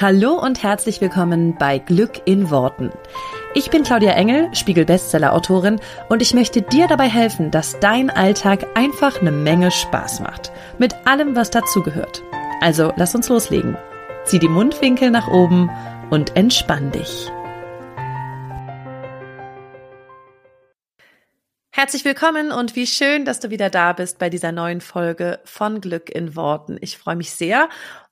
Hallo und herzlich willkommen bei Glück in Worten. Ich bin Claudia Engel, Spiegel-Bestseller-Autorin und ich möchte dir dabei helfen, dass dein Alltag einfach eine Menge Spaß macht. Mit allem, was dazugehört. Also lass uns loslegen. Zieh die Mundwinkel nach oben und entspann dich. Herzlich willkommen und wie schön, dass du wieder da bist bei dieser neuen Folge von Glück in Worten. Ich freue mich sehr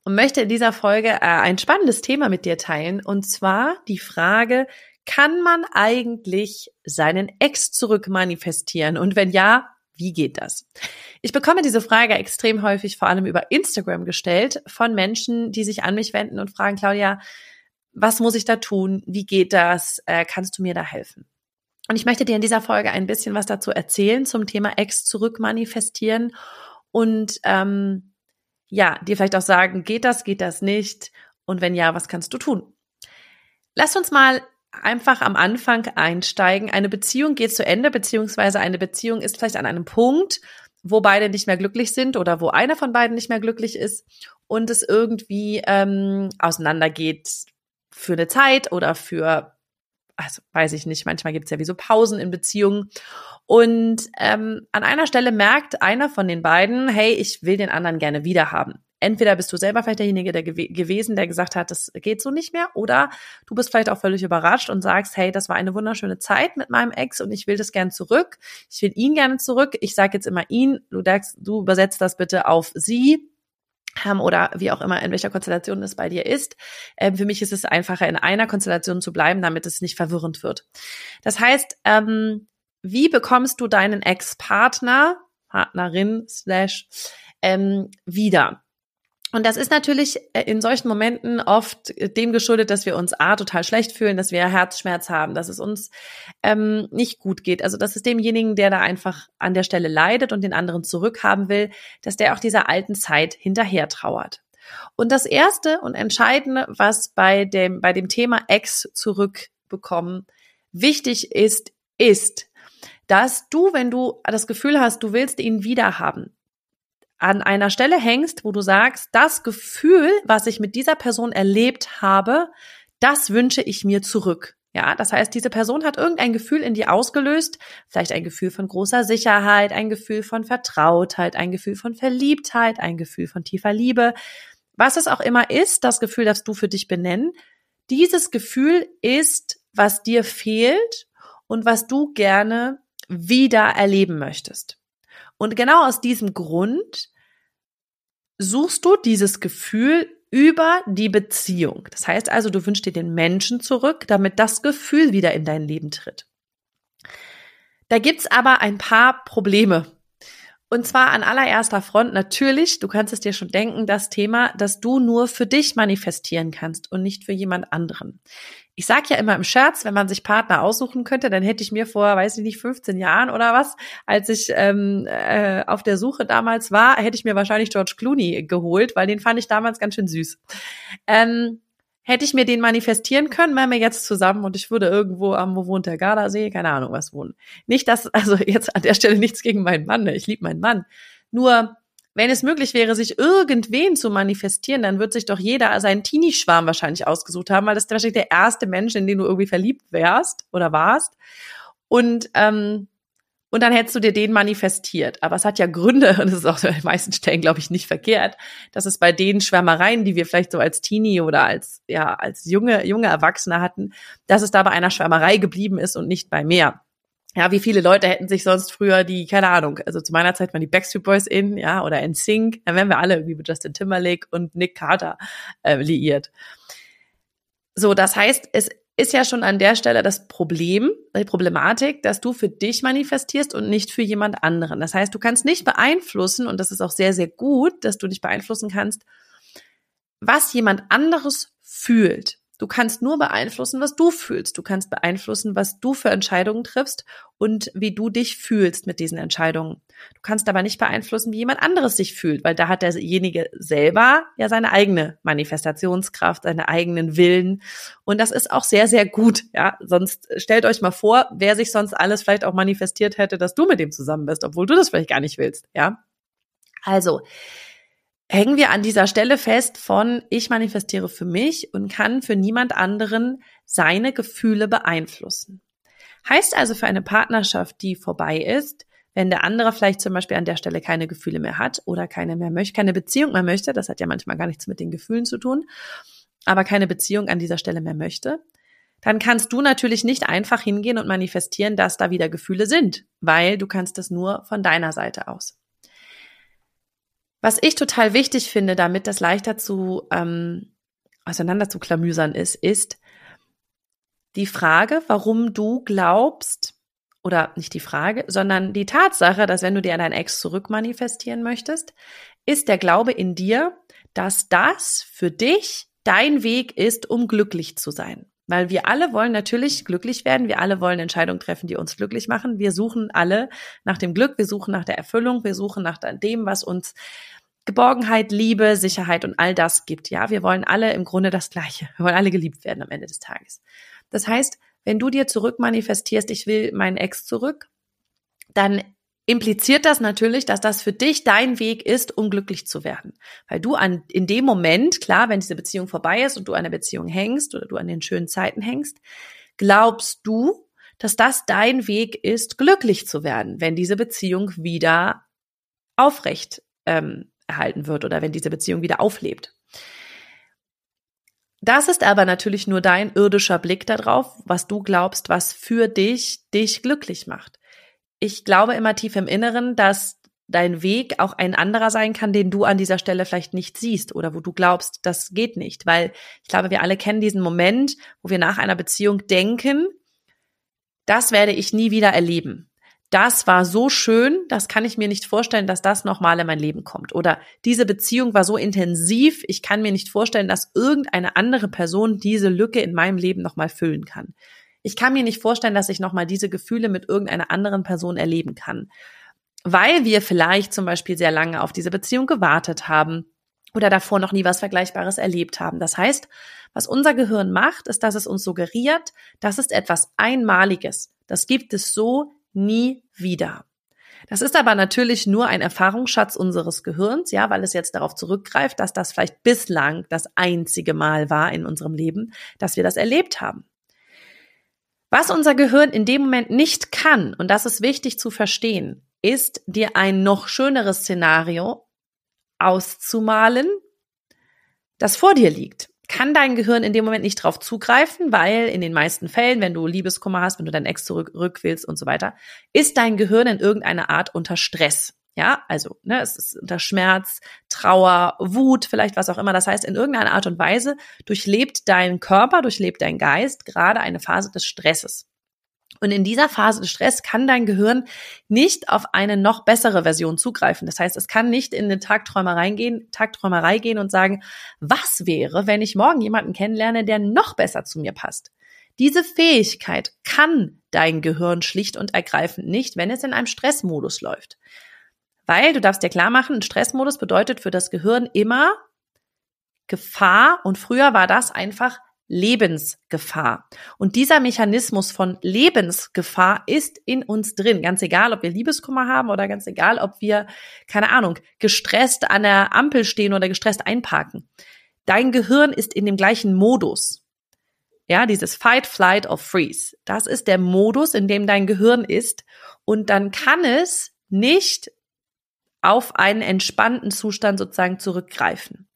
und möchte in dieser Folge äh, ein spannendes Thema mit dir teilen und zwar die Frage, kann man eigentlich seinen Ex zurück manifestieren und wenn ja, wie geht das? Ich bekomme diese Frage extrem häufig vor allem über Instagram gestellt von Menschen, die sich an mich wenden und fragen, Claudia, was muss ich da tun? Wie geht das? Äh, kannst du mir da helfen? Und ich möchte dir in dieser Folge ein bisschen was dazu erzählen zum Thema Ex zurück manifestieren und ähm, ja, dir vielleicht auch sagen, geht das, geht das nicht? Und wenn ja, was kannst du tun? Lass uns mal einfach am Anfang einsteigen. Eine Beziehung geht zu Ende, beziehungsweise eine Beziehung ist vielleicht an einem Punkt, wo beide nicht mehr glücklich sind oder wo einer von beiden nicht mehr glücklich ist und es irgendwie ähm, auseinandergeht für eine Zeit oder für also weiß ich nicht, manchmal gibt es ja wie so Pausen in Beziehungen. Und ähm, an einer Stelle merkt einer von den beiden, hey, ich will den anderen gerne wiederhaben. Entweder bist du selber vielleicht derjenige der gew gewesen, der gesagt hat, das geht so nicht mehr, oder du bist vielleicht auch völlig überrascht und sagst, hey, das war eine wunderschöne Zeit mit meinem Ex und ich will das gern zurück. Ich will ihn gerne zurück. Ich sage jetzt immer ihn, du, sagst, du übersetzt das bitte auf sie ähm, oder wie auch immer, in welcher Konstellation es bei dir ist. Ähm, für mich ist es einfacher, in einer Konstellation zu bleiben, damit es nicht verwirrend wird. Das heißt, ähm, wie bekommst du deinen Ex-Partner, Partnerin, slash, ähm, wieder? Und das ist natürlich äh, in solchen Momenten oft dem geschuldet, dass wir uns A total schlecht fühlen, dass wir Herzschmerz haben, dass es uns ähm, nicht gut geht. Also das ist demjenigen, der da einfach an der Stelle leidet und den anderen zurückhaben will, dass der auch dieser alten Zeit hinterher trauert. Und das erste und entscheidende, was bei dem, bei dem Thema Ex zurückbekommen wichtig ist, ist, dass du, wenn du das Gefühl hast, du willst ihn wiederhaben, an einer Stelle hängst, wo du sagst, das Gefühl, was ich mit dieser Person erlebt habe, das wünsche ich mir zurück. Ja, das heißt, diese Person hat irgendein Gefühl in dir ausgelöst, vielleicht ein Gefühl von großer Sicherheit, ein Gefühl von Vertrautheit, ein Gefühl von Verliebtheit, ein Gefühl von tiefer Liebe. Was es auch immer ist, das Gefühl darfst du für dich benennen. Dieses Gefühl ist, was dir fehlt und was du gerne wieder erleben möchtest. Und genau aus diesem Grund suchst du dieses Gefühl über die Beziehung. Das heißt also, du wünschst dir den Menschen zurück, damit das Gefühl wieder in dein Leben tritt. Da gibt's aber ein paar Probleme. Und zwar an allererster Front natürlich, du kannst es dir schon denken, das Thema, dass du nur für dich manifestieren kannst und nicht für jemand anderen ich sage ja immer im Scherz, wenn man sich Partner aussuchen könnte, dann hätte ich mir vor, weiß ich nicht, 15 Jahren oder was, als ich ähm, äh, auf der Suche damals war, hätte ich mir wahrscheinlich George Clooney geholt, weil den fand ich damals ganz schön süß. Ähm, hätte ich mir den manifestieren können, wären wir jetzt zusammen und ich würde irgendwo am, wo wohnt der Gardasee, keine Ahnung was wohnen. Nicht, dass, also jetzt an der Stelle nichts gegen meinen Mann, ne? ich liebe meinen Mann. Nur wenn es möglich wäre, sich irgendwen zu manifestieren, dann wird sich doch jeder seinen Teenie-Schwarm wahrscheinlich ausgesucht haben, weil das ist wahrscheinlich der erste Mensch, in den du irgendwie verliebt wärst oder warst. Und ähm, und dann hättest du dir den manifestiert. Aber es hat ja Gründe, und das ist auch den meisten Stellen, glaube ich, nicht verkehrt, dass es bei den Schwärmereien, die wir vielleicht so als Teenie oder als, ja, als junge, junge Erwachsene hatten, dass es da bei einer Schwärmerei geblieben ist und nicht bei mehr ja, wie viele Leute hätten sich sonst früher die, keine Ahnung, also zu meiner Zeit waren die Backstreet Boys in, ja, oder in Sync, dann wären wir alle irgendwie mit Justin Timberlake und Nick Carter äh, liiert. So, das heißt, es ist ja schon an der Stelle das Problem, die Problematik, dass du für dich manifestierst und nicht für jemand anderen. Das heißt, du kannst nicht beeinflussen, und das ist auch sehr, sehr gut, dass du nicht beeinflussen kannst, was jemand anderes fühlt. Du kannst nur beeinflussen, was du fühlst. Du kannst beeinflussen, was du für Entscheidungen triffst und wie du dich fühlst mit diesen Entscheidungen. Du kannst aber nicht beeinflussen, wie jemand anderes sich fühlt, weil da hat derjenige selber ja seine eigene Manifestationskraft, seine eigenen Willen. Und das ist auch sehr, sehr gut. Ja, sonst stellt euch mal vor, wer sich sonst alles vielleicht auch manifestiert hätte, dass du mit dem zusammen bist, obwohl du das vielleicht gar nicht willst. Ja, also hängen wir an dieser Stelle fest von ich manifestiere für mich und kann für niemand anderen seine Gefühle beeinflussen. Heißt also für eine Partnerschaft, die vorbei ist, wenn der andere vielleicht zum Beispiel an der Stelle keine Gefühle mehr hat oder keine mehr möchte, keine Beziehung mehr möchte, das hat ja manchmal gar nichts mit den Gefühlen zu tun, aber keine Beziehung an dieser Stelle mehr möchte, dann kannst du natürlich nicht einfach hingehen und manifestieren, dass da wieder Gefühle sind, weil du kannst das nur von deiner Seite aus. Was ich total wichtig finde, damit das leichter zu ähm, auseinander zu klamüsern ist, ist die Frage, warum du glaubst, oder nicht die Frage, sondern die Tatsache, dass wenn du dir an deinen Ex zurückmanifestieren möchtest, ist der Glaube in dir, dass das für dich dein Weg ist, um glücklich zu sein. Weil wir alle wollen natürlich glücklich werden. Wir alle wollen Entscheidungen treffen, die uns glücklich machen. Wir suchen alle nach dem Glück. Wir suchen nach der Erfüllung. Wir suchen nach dem, was uns Geborgenheit, Liebe, Sicherheit und all das gibt. Ja, wir wollen alle im Grunde das Gleiche. Wir wollen alle geliebt werden am Ende des Tages. Das heißt, wenn du dir zurück manifestierst, ich will meinen Ex zurück, dann impliziert das natürlich, dass das für dich dein Weg ist, um glücklich zu werden. Weil du an, in dem Moment, klar, wenn diese Beziehung vorbei ist und du an der Beziehung hängst oder du an den schönen Zeiten hängst, glaubst du, dass das dein Weg ist, glücklich zu werden, wenn diese Beziehung wieder aufrecht ähm, erhalten wird oder wenn diese Beziehung wieder auflebt. Das ist aber natürlich nur dein irdischer Blick darauf, was du glaubst, was für dich dich glücklich macht. Ich glaube immer tief im Inneren, dass dein Weg auch ein anderer sein kann, den du an dieser Stelle vielleicht nicht siehst oder wo du glaubst, das geht nicht. Weil ich glaube, wir alle kennen diesen Moment, wo wir nach einer Beziehung denken, das werde ich nie wieder erleben das war so schön, das kann ich mir nicht vorstellen, dass das nochmal in mein Leben kommt. Oder diese Beziehung war so intensiv, ich kann mir nicht vorstellen, dass irgendeine andere Person diese Lücke in meinem Leben nochmal füllen kann. Ich kann mir nicht vorstellen, dass ich nochmal diese Gefühle mit irgendeiner anderen Person erleben kann. Weil wir vielleicht zum Beispiel sehr lange auf diese Beziehung gewartet haben oder davor noch nie was Vergleichbares erlebt haben. Das heißt, was unser Gehirn macht, ist, dass es uns suggeriert, das ist etwas Einmaliges. Das gibt es so nie wieder. Das ist aber natürlich nur ein Erfahrungsschatz unseres Gehirns, ja, weil es jetzt darauf zurückgreift, dass das vielleicht bislang das einzige Mal war in unserem Leben, dass wir das erlebt haben. Was unser Gehirn in dem Moment nicht kann, und das ist wichtig zu verstehen, ist dir ein noch schöneres Szenario auszumalen, das vor dir liegt kann dein Gehirn in dem Moment nicht drauf zugreifen, weil in den meisten Fällen, wenn du Liebeskummer hast, wenn du deinen Ex zurück willst und so weiter, ist dein Gehirn in irgendeiner Art unter Stress. Ja, also ne, es ist unter Schmerz, Trauer, Wut, vielleicht was auch immer. Das heißt, in irgendeiner Art und Weise durchlebt dein Körper, durchlebt dein Geist gerade eine Phase des Stresses. Und in dieser Phase des Stress kann dein Gehirn nicht auf eine noch bessere Version zugreifen. Das heißt, es kann nicht in eine Tagträumerei gehen, Tagträumerei gehen und sagen, was wäre, wenn ich morgen jemanden kennenlerne, der noch besser zu mir passt? Diese Fähigkeit kann dein Gehirn schlicht und ergreifend nicht, wenn es in einem Stressmodus läuft. Weil du darfst dir klar machen, ein Stressmodus bedeutet für das Gehirn immer Gefahr und früher war das einfach Lebensgefahr. Und dieser Mechanismus von Lebensgefahr ist in uns drin. Ganz egal, ob wir Liebeskummer haben oder ganz egal, ob wir, keine Ahnung, gestresst an der Ampel stehen oder gestresst einparken. Dein Gehirn ist in dem gleichen Modus. Ja, dieses Fight, Flight or Freeze. Das ist der Modus, in dem dein Gehirn ist. Und dann kann es nicht auf einen entspannten Zustand sozusagen zurückgreifen.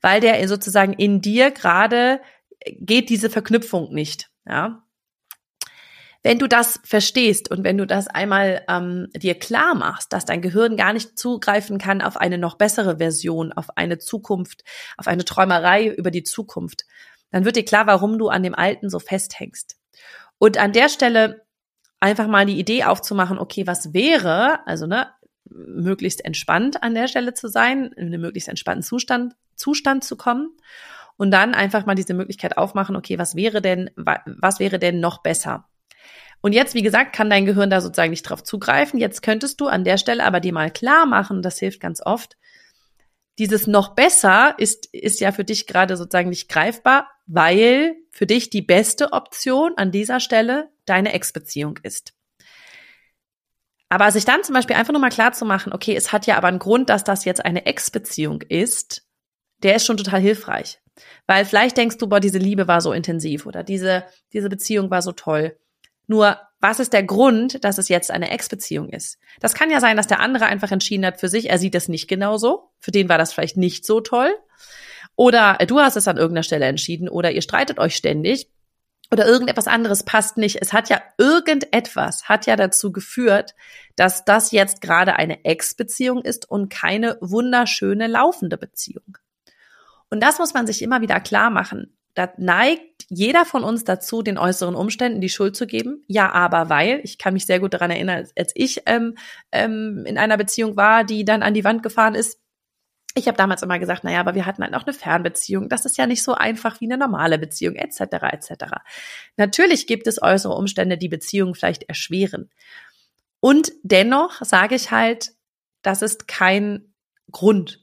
Weil der sozusagen in dir gerade geht diese Verknüpfung nicht. Ja. Wenn du das verstehst und wenn du das einmal ähm, dir klar machst, dass dein Gehirn gar nicht zugreifen kann auf eine noch bessere Version, auf eine Zukunft, auf eine Träumerei über die Zukunft, dann wird dir klar, warum du an dem Alten so festhängst. Und an der Stelle einfach mal die Idee aufzumachen, okay, was wäre, also ne, möglichst entspannt an der Stelle zu sein, in einen möglichst entspannten Zustand, Zustand zu kommen und dann einfach mal diese Möglichkeit aufmachen, okay, was wäre denn, was wäre denn noch besser? Und jetzt, wie gesagt, kann dein Gehirn da sozusagen nicht drauf zugreifen. Jetzt könntest du an der Stelle aber dir mal klar machen, das hilft ganz oft. Dieses noch besser ist, ist ja für dich gerade sozusagen nicht greifbar, weil für dich die beste Option an dieser Stelle deine Ex-Beziehung ist. Aber sich dann zum Beispiel einfach nur mal klar zu machen, okay, es hat ja aber einen Grund, dass das jetzt eine Ex-Beziehung ist, der ist schon total hilfreich. Weil vielleicht denkst du, boah, diese Liebe war so intensiv oder diese, diese Beziehung war so toll. Nur, was ist der Grund, dass es jetzt eine Ex-Beziehung ist? Das kann ja sein, dass der andere einfach entschieden hat für sich, er sieht es nicht genauso. Für den war das vielleicht nicht so toll. Oder du hast es an irgendeiner Stelle entschieden oder ihr streitet euch ständig oder irgendetwas anderes passt nicht. Es hat ja irgendetwas, hat ja dazu geführt, dass das jetzt gerade eine Ex-Beziehung ist und keine wunderschöne laufende Beziehung. Und das muss man sich immer wieder klar machen. Da neigt jeder von uns dazu, den äußeren Umständen die Schuld zu geben. Ja, aber weil, ich kann mich sehr gut daran erinnern, als, ich ähm, ähm, in einer Beziehung war, die dann an die Wand gefahren ist, ich habe damals immer gesagt, naja, aber wir hatten halt auch eine Fernbeziehung. Das ist ja nicht so einfach wie eine normale Beziehung, etc., etc. Natürlich gibt es äußere Umstände, die Beziehungen vielleicht erschweren. Und dennoch sage ich halt, das ist kein Grund.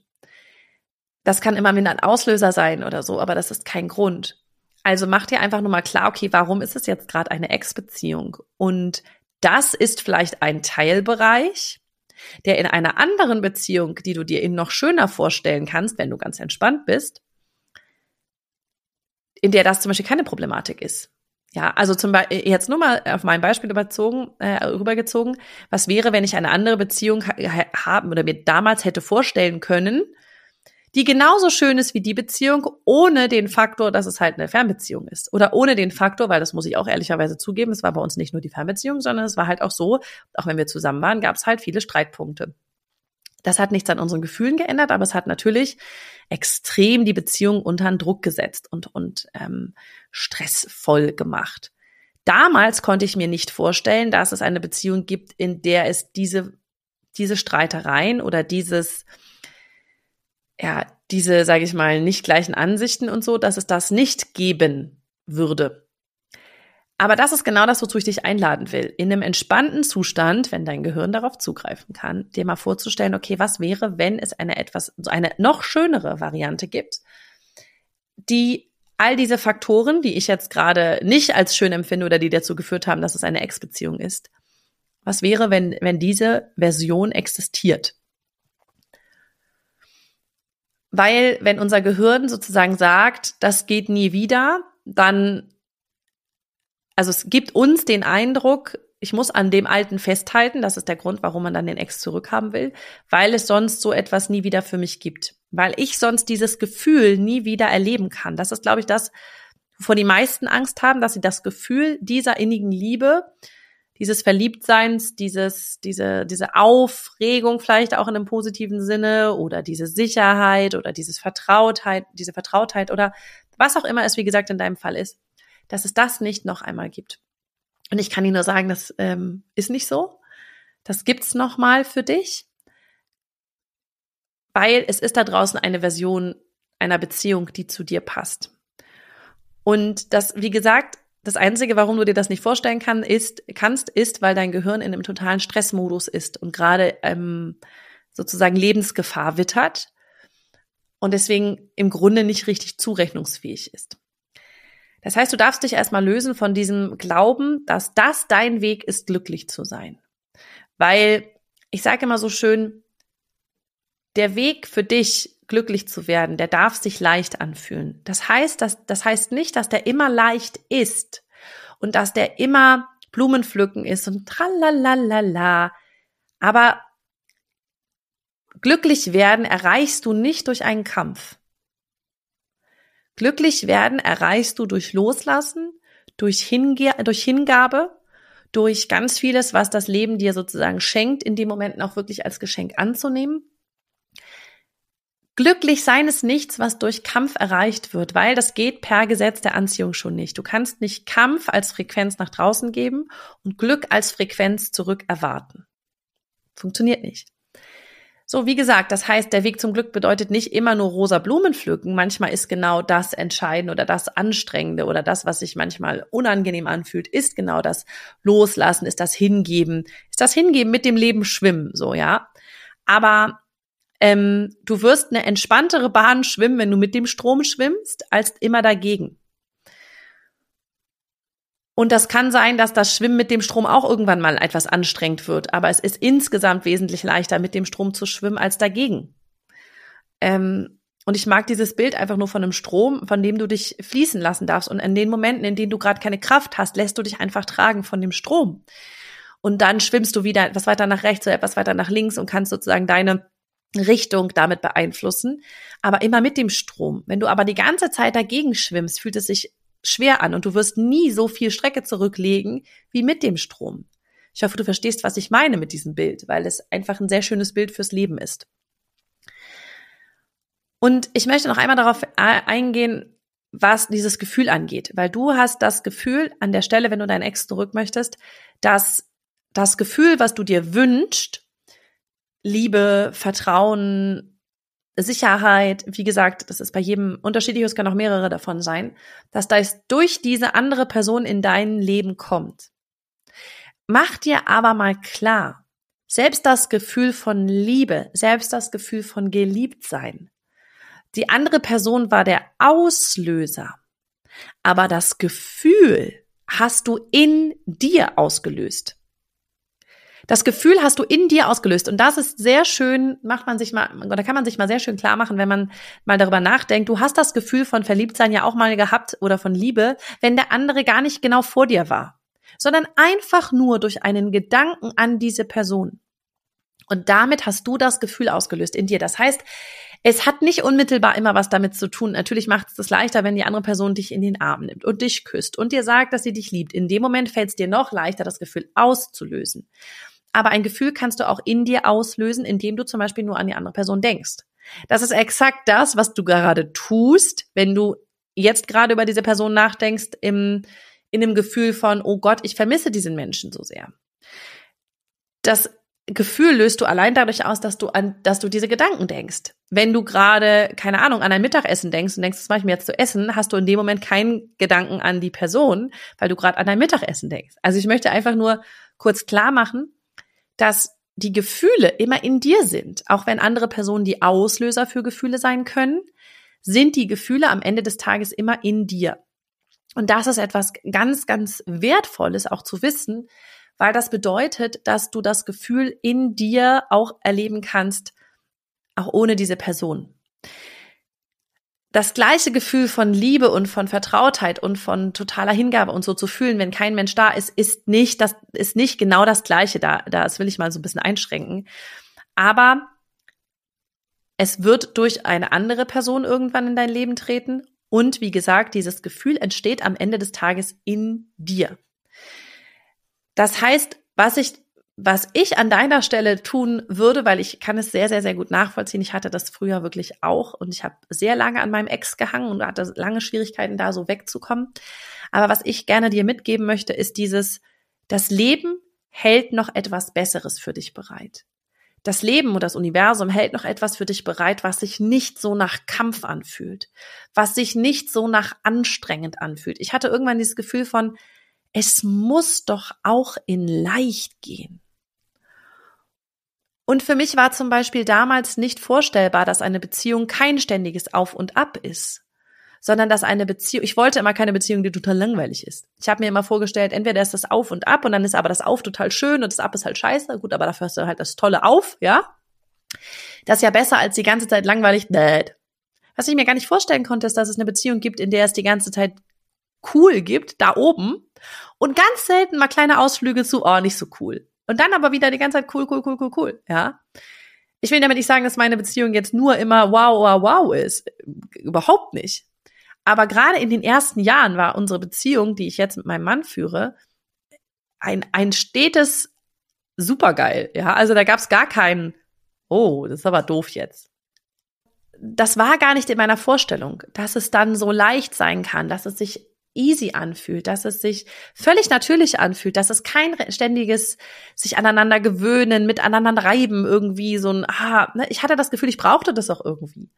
Das kann immer wieder ein Auslöser sein oder so, aber das ist kein Grund. Also mach dir einfach nur mal klar, okay, warum ist es jetzt gerade eine Ex-Beziehung? Und das ist vielleicht ein Teilbereich, der in einer anderen Beziehung, die du dir eben noch schöner vorstellen kannst, wenn du ganz entspannt bist, in der das zum Beispiel keine Problematik ist. Ja, also zum Beispiel jetzt nur mal auf mein Beispiel überzogen, äh, rübergezogen. Was wäre, wenn ich eine andere Beziehung ha haben oder mir damals hätte vorstellen können, die genauso schön ist wie die Beziehung, ohne den Faktor, dass es halt eine Fernbeziehung ist. Oder ohne den Faktor, weil das muss ich auch ehrlicherweise zugeben, es war bei uns nicht nur die Fernbeziehung, sondern es war halt auch so, auch wenn wir zusammen waren, gab es halt viele Streitpunkte. Das hat nichts an unseren Gefühlen geändert, aber es hat natürlich extrem die Beziehung unter Druck gesetzt und, und ähm, stressvoll gemacht. Damals konnte ich mir nicht vorstellen, dass es eine Beziehung gibt, in der es diese, diese Streitereien oder dieses, ja, diese, sage ich mal, nicht gleichen Ansichten und so, dass es das nicht geben würde. Aber das ist genau das, wozu ich dich einladen will. In einem entspannten Zustand, wenn dein Gehirn darauf zugreifen kann, dir mal vorzustellen, okay, was wäre, wenn es eine etwas, eine noch schönere Variante gibt, die all diese Faktoren, die ich jetzt gerade nicht als schön empfinde oder die dazu geführt haben, dass es eine Ex-Beziehung ist, was wäre, wenn, wenn diese Version existiert? Weil wenn unser Gehirn sozusagen sagt, das geht nie wieder, dann, also es gibt uns den Eindruck, ich muss an dem Alten festhalten, das ist der Grund, warum man dann den Ex zurückhaben will, weil es sonst so etwas nie wieder für mich gibt. Weil ich sonst dieses Gefühl nie wieder erleben kann. Das ist, glaube ich, das, wovor die meisten Angst haben, dass sie das Gefühl dieser innigen Liebe dieses Verliebtseins, dieses, diese, diese Aufregung vielleicht auch in einem positiven Sinne oder diese Sicherheit oder dieses Vertrautheit, diese Vertrautheit oder was auch immer es, wie gesagt, in deinem Fall ist, dass es das nicht noch einmal gibt. Und ich kann dir nur sagen, das ähm, ist nicht so. Das gibt's noch mal für dich, weil es ist da draußen eine Version einer Beziehung, die zu dir passt. Und das, wie gesagt, das Einzige, warum du dir das nicht vorstellen kann, ist, kannst, ist, weil dein Gehirn in einem totalen Stressmodus ist und gerade ähm, sozusagen Lebensgefahr wittert und deswegen im Grunde nicht richtig zurechnungsfähig ist. Das heißt, du darfst dich erstmal lösen von diesem Glauben, dass das dein Weg ist, glücklich zu sein. Weil ich sage immer so schön, der Weg für dich, glücklich zu werden, der darf sich leicht anfühlen. Das heißt, dass, das heißt nicht, dass der immer leicht ist und dass der immer Blumenpflücken ist und tralalala. Aber glücklich werden erreichst du nicht durch einen Kampf. Glücklich werden erreichst du durch Loslassen, durch, Hinge durch Hingabe, durch ganz vieles, was das Leben dir sozusagen schenkt, in dem Moment auch wirklich als Geschenk anzunehmen Glücklich sein ist nichts, was durch Kampf erreicht wird, weil das geht per Gesetz der Anziehung schon nicht. Du kannst nicht Kampf als Frequenz nach draußen geben und Glück als Frequenz zurück erwarten. Funktioniert nicht. So, wie gesagt, das heißt, der Weg zum Glück bedeutet nicht immer nur rosa Blumen pflücken. Manchmal ist genau das Entscheidende oder das Anstrengende oder das, was sich manchmal unangenehm anfühlt, ist genau das Loslassen, ist das Hingeben, ist das Hingeben mit dem Leben schwimmen, so, ja. Aber ähm, du wirst eine entspanntere Bahn schwimmen, wenn du mit dem Strom schwimmst, als immer dagegen. Und das kann sein, dass das Schwimmen mit dem Strom auch irgendwann mal etwas anstrengend wird. Aber es ist insgesamt wesentlich leichter, mit dem Strom zu schwimmen, als dagegen. Ähm, und ich mag dieses Bild einfach nur von einem Strom, von dem du dich fließen lassen darfst. Und in den Momenten, in denen du gerade keine Kraft hast, lässt du dich einfach tragen von dem Strom. Und dann schwimmst du wieder etwas weiter nach rechts oder etwas weiter nach links und kannst sozusagen deine Richtung damit beeinflussen, aber immer mit dem Strom. Wenn du aber die ganze Zeit dagegen schwimmst, fühlt es sich schwer an und du wirst nie so viel Strecke zurücklegen wie mit dem Strom. Ich hoffe, du verstehst, was ich meine mit diesem Bild, weil es einfach ein sehr schönes Bild fürs Leben ist. Und ich möchte noch einmal darauf eingehen, was dieses Gefühl angeht, weil du hast das Gefühl an der Stelle, wenn du deinen Ex zurück möchtest, dass das Gefühl, was du dir wünschst, Liebe, Vertrauen, Sicherheit, wie gesagt, das ist bei jedem unterschiedlich, es können auch mehrere davon sein, dass das durch diese andere Person in dein Leben kommt. Mach dir aber mal klar, selbst das Gefühl von Liebe, selbst das Gefühl von Geliebtsein, die andere Person war der Auslöser, aber das Gefühl hast du in dir ausgelöst. Das Gefühl hast du in dir ausgelöst. Und das ist sehr schön, macht man sich mal, oder kann man sich mal sehr schön klar machen, wenn man mal darüber nachdenkt. Du hast das Gefühl von Verliebtsein ja auch mal gehabt oder von Liebe, wenn der andere gar nicht genau vor dir war, sondern einfach nur durch einen Gedanken an diese Person. Und damit hast du das Gefühl ausgelöst in dir. Das heißt, es hat nicht unmittelbar immer was damit zu tun. Natürlich macht es das leichter, wenn die andere Person dich in den Arm nimmt und dich küsst und dir sagt, dass sie dich liebt. In dem Moment fällt es dir noch leichter, das Gefühl auszulösen. Aber ein Gefühl kannst du auch in dir auslösen, indem du zum Beispiel nur an die andere Person denkst. Das ist exakt das, was du gerade tust, wenn du jetzt gerade über diese Person nachdenkst, im, in dem Gefühl von, oh Gott, ich vermisse diesen Menschen so sehr. Das Gefühl löst du allein dadurch aus, dass du an, dass du diese Gedanken denkst. Wenn du gerade, keine Ahnung, an ein Mittagessen denkst und denkst, das mache ich mir jetzt zu essen, hast du in dem Moment keinen Gedanken an die Person, weil du gerade an dein Mittagessen denkst. Also ich möchte einfach nur kurz klar machen, dass die Gefühle immer in dir sind. Auch wenn andere Personen die Auslöser für Gefühle sein können, sind die Gefühle am Ende des Tages immer in dir. Und das ist etwas ganz, ganz Wertvolles auch zu wissen, weil das bedeutet, dass du das Gefühl in dir auch erleben kannst, auch ohne diese Person das gleiche Gefühl von Liebe und von Vertrautheit und von totaler Hingabe und so zu fühlen, wenn kein Mensch da ist, ist nicht das ist nicht genau das gleiche da. Das will ich mal so ein bisschen einschränken. Aber es wird durch eine andere Person irgendwann in dein Leben treten und wie gesagt, dieses Gefühl entsteht am Ende des Tages in dir. Das heißt, was ich was ich an deiner Stelle tun würde, weil ich kann es sehr, sehr, sehr gut nachvollziehen. Ich hatte das früher wirklich auch und ich habe sehr lange an meinem Ex gehangen und hatte lange Schwierigkeiten, da so wegzukommen. Aber was ich gerne dir mitgeben möchte, ist dieses, das Leben hält noch etwas Besseres für dich bereit. Das Leben und das Universum hält noch etwas für dich bereit, was sich nicht so nach Kampf anfühlt, was sich nicht so nach anstrengend anfühlt. Ich hatte irgendwann dieses Gefühl von, es muss doch auch in leicht gehen. Und für mich war zum Beispiel damals nicht vorstellbar, dass eine Beziehung kein ständiges Auf und Ab ist, sondern dass eine Beziehung, ich wollte immer keine Beziehung, die total langweilig ist. Ich habe mir immer vorgestellt, entweder ist das Auf und Ab und dann ist aber das Auf total schön und das Ab ist halt scheiße, gut, aber dafür hast du halt das tolle Auf, ja? Das ist ja besser als die ganze Zeit langweilig. Was ich mir gar nicht vorstellen konnte, ist, dass es eine Beziehung gibt, in der es die ganze Zeit cool gibt, da oben, und ganz selten mal kleine Ausflüge zu, oh, nicht so cool. Und dann aber wieder die ganze Zeit cool, cool, cool, cool, cool, ja. Ich will damit nicht sagen, dass meine Beziehung jetzt nur immer wow, wow, wow ist. Überhaupt nicht. Aber gerade in den ersten Jahren war unsere Beziehung, die ich jetzt mit meinem Mann führe, ein, ein stetes supergeil. Ja, also da gab's gar keinen, oh, das ist aber doof jetzt. Das war gar nicht in meiner Vorstellung, dass es dann so leicht sein kann, dass es sich easy anfühlt, dass es sich völlig natürlich anfühlt, dass es kein ständiges sich aneinander gewöhnen, miteinander reiben, irgendwie so ein, ah, ne? ich hatte das Gefühl, ich brauchte das auch irgendwie.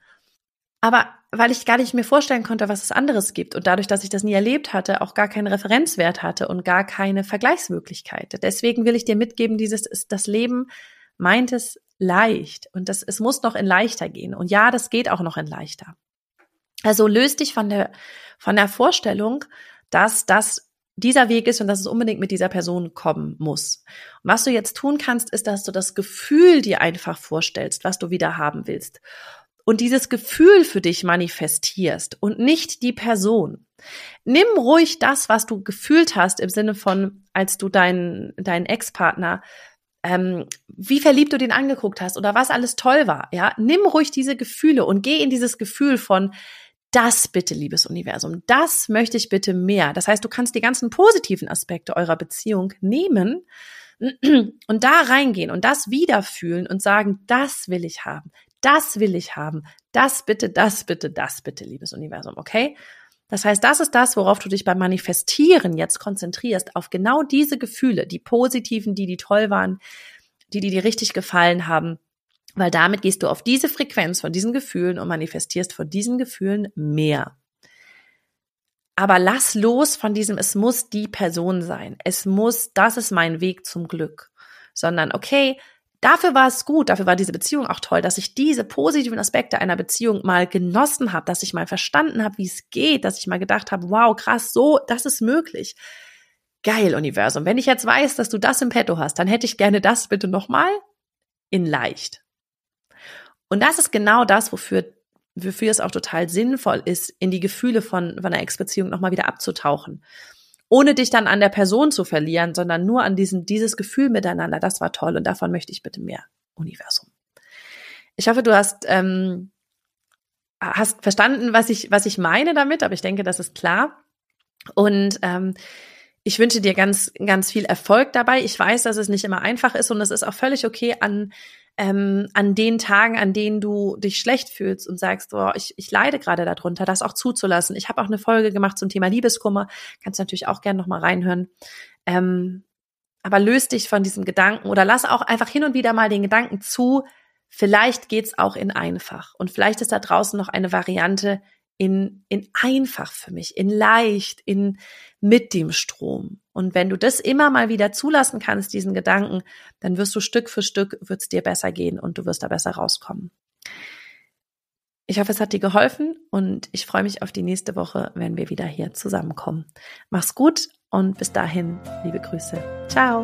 Aber weil ich gar nicht mir vorstellen konnte, was es anderes gibt und dadurch, dass ich das nie erlebt hatte, auch gar keinen Referenzwert hatte und gar keine Vergleichsmöglichkeit. Deswegen will ich dir mitgeben, dieses ist das Leben meint es leicht und das, es muss noch in leichter gehen. Und ja, das geht auch noch in leichter. Also löst dich von der, von der Vorstellung, dass das dieser Weg ist und dass es unbedingt mit dieser Person kommen muss. Und was du jetzt tun kannst, ist, dass du das Gefühl dir einfach vorstellst, was du wieder haben willst. Und dieses Gefühl für dich manifestierst und nicht die Person. Nimm ruhig das, was du gefühlt hast, im Sinne von, als du deinen, deinen Ex-Partner ähm, wie verliebt du den angeguckt hast oder was alles toll war. Ja, nimm ruhig diese Gefühle und geh in dieses Gefühl von das bitte, liebes Universum, das möchte ich bitte mehr. Das heißt, du kannst die ganzen positiven Aspekte eurer Beziehung nehmen und da reingehen und das wiederfühlen und sagen, das will ich haben, das will ich haben, das bitte, das bitte, das bitte, liebes Universum, okay? Das heißt, das ist das, worauf du dich beim Manifestieren jetzt konzentrierst, auf genau diese Gefühle, die positiven, die, die toll waren, die, die dir richtig gefallen haben, weil damit gehst du auf diese Frequenz von diesen Gefühlen und manifestierst von diesen Gefühlen mehr. Aber lass los von diesem, es muss die Person sein. Es muss, das ist mein Weg zum Glück. Sondern, okay, Dafür war es gut, dafür war diese Beziehung auch toll, dass ich diese positiven Aspekte einer Beziehung mal genossen habe, dass ich mal verstanden habe, wie es geht, dass ich mal gedacht habe, wow, krass, so, das ist möglich. Geil, Universum. Wenn ich jetzt weiß, dass du das im Petto hast, dann hätte ich gerne das bitte nochmal in leicht. Und das ist genau das, wofür, wofür es auch total sinnvoll ist, in die Gefühle von, von einer Ex-Beziehung nochmal wieder abzutauchen ohne dich dann an der Person zu verlieren, sondern nur an diesem, dieses Gefühl miteinander, das war toll und davon möchte ich bitte mehr Universum. Ich hoffe, du hast, ähm, hast verstanden, was ich, was ich meine damit, aber ich denke, das ist klar. Und ähm, ich wünsche dir ganz, ganz viel Erfolg dabei. Ich weiß, dass es nicht immer einfach ist und es ist auch völlig okay, an ähm, an den Tagen, an denen du dich schlecht fühlst und sagst, oh, ich, ich leide gerade darunter, das auch zuzulassen. Ich habe auch eine Folge gemacht zum Thema Liebeskummer, kannst natürlich auch gerne nochmal reinhören. Ähm, aber löst dich von diesem Gedanken oder lass auch einfach hin und wieder mal den Gedanken zu, vielleicht geht's auch in einfach. Und vielleicht ist da draußen noch eine Variante in, in einfach für mich, in leicht, in mit dem Strom. Und wenn du das immer mal wieder zulassen kannst, diesen Gedanken, dann wirst du Stück für Stück, wird es dir besser gehen und du wirst da besser rauskommen. Ich hoffe, es hat dir geholfen und ich freue mich auf die nächste Woche, wenn wir wieder hier zusammenkommen. Mach's gut und bis dahin, liebe Grüße. Ciao.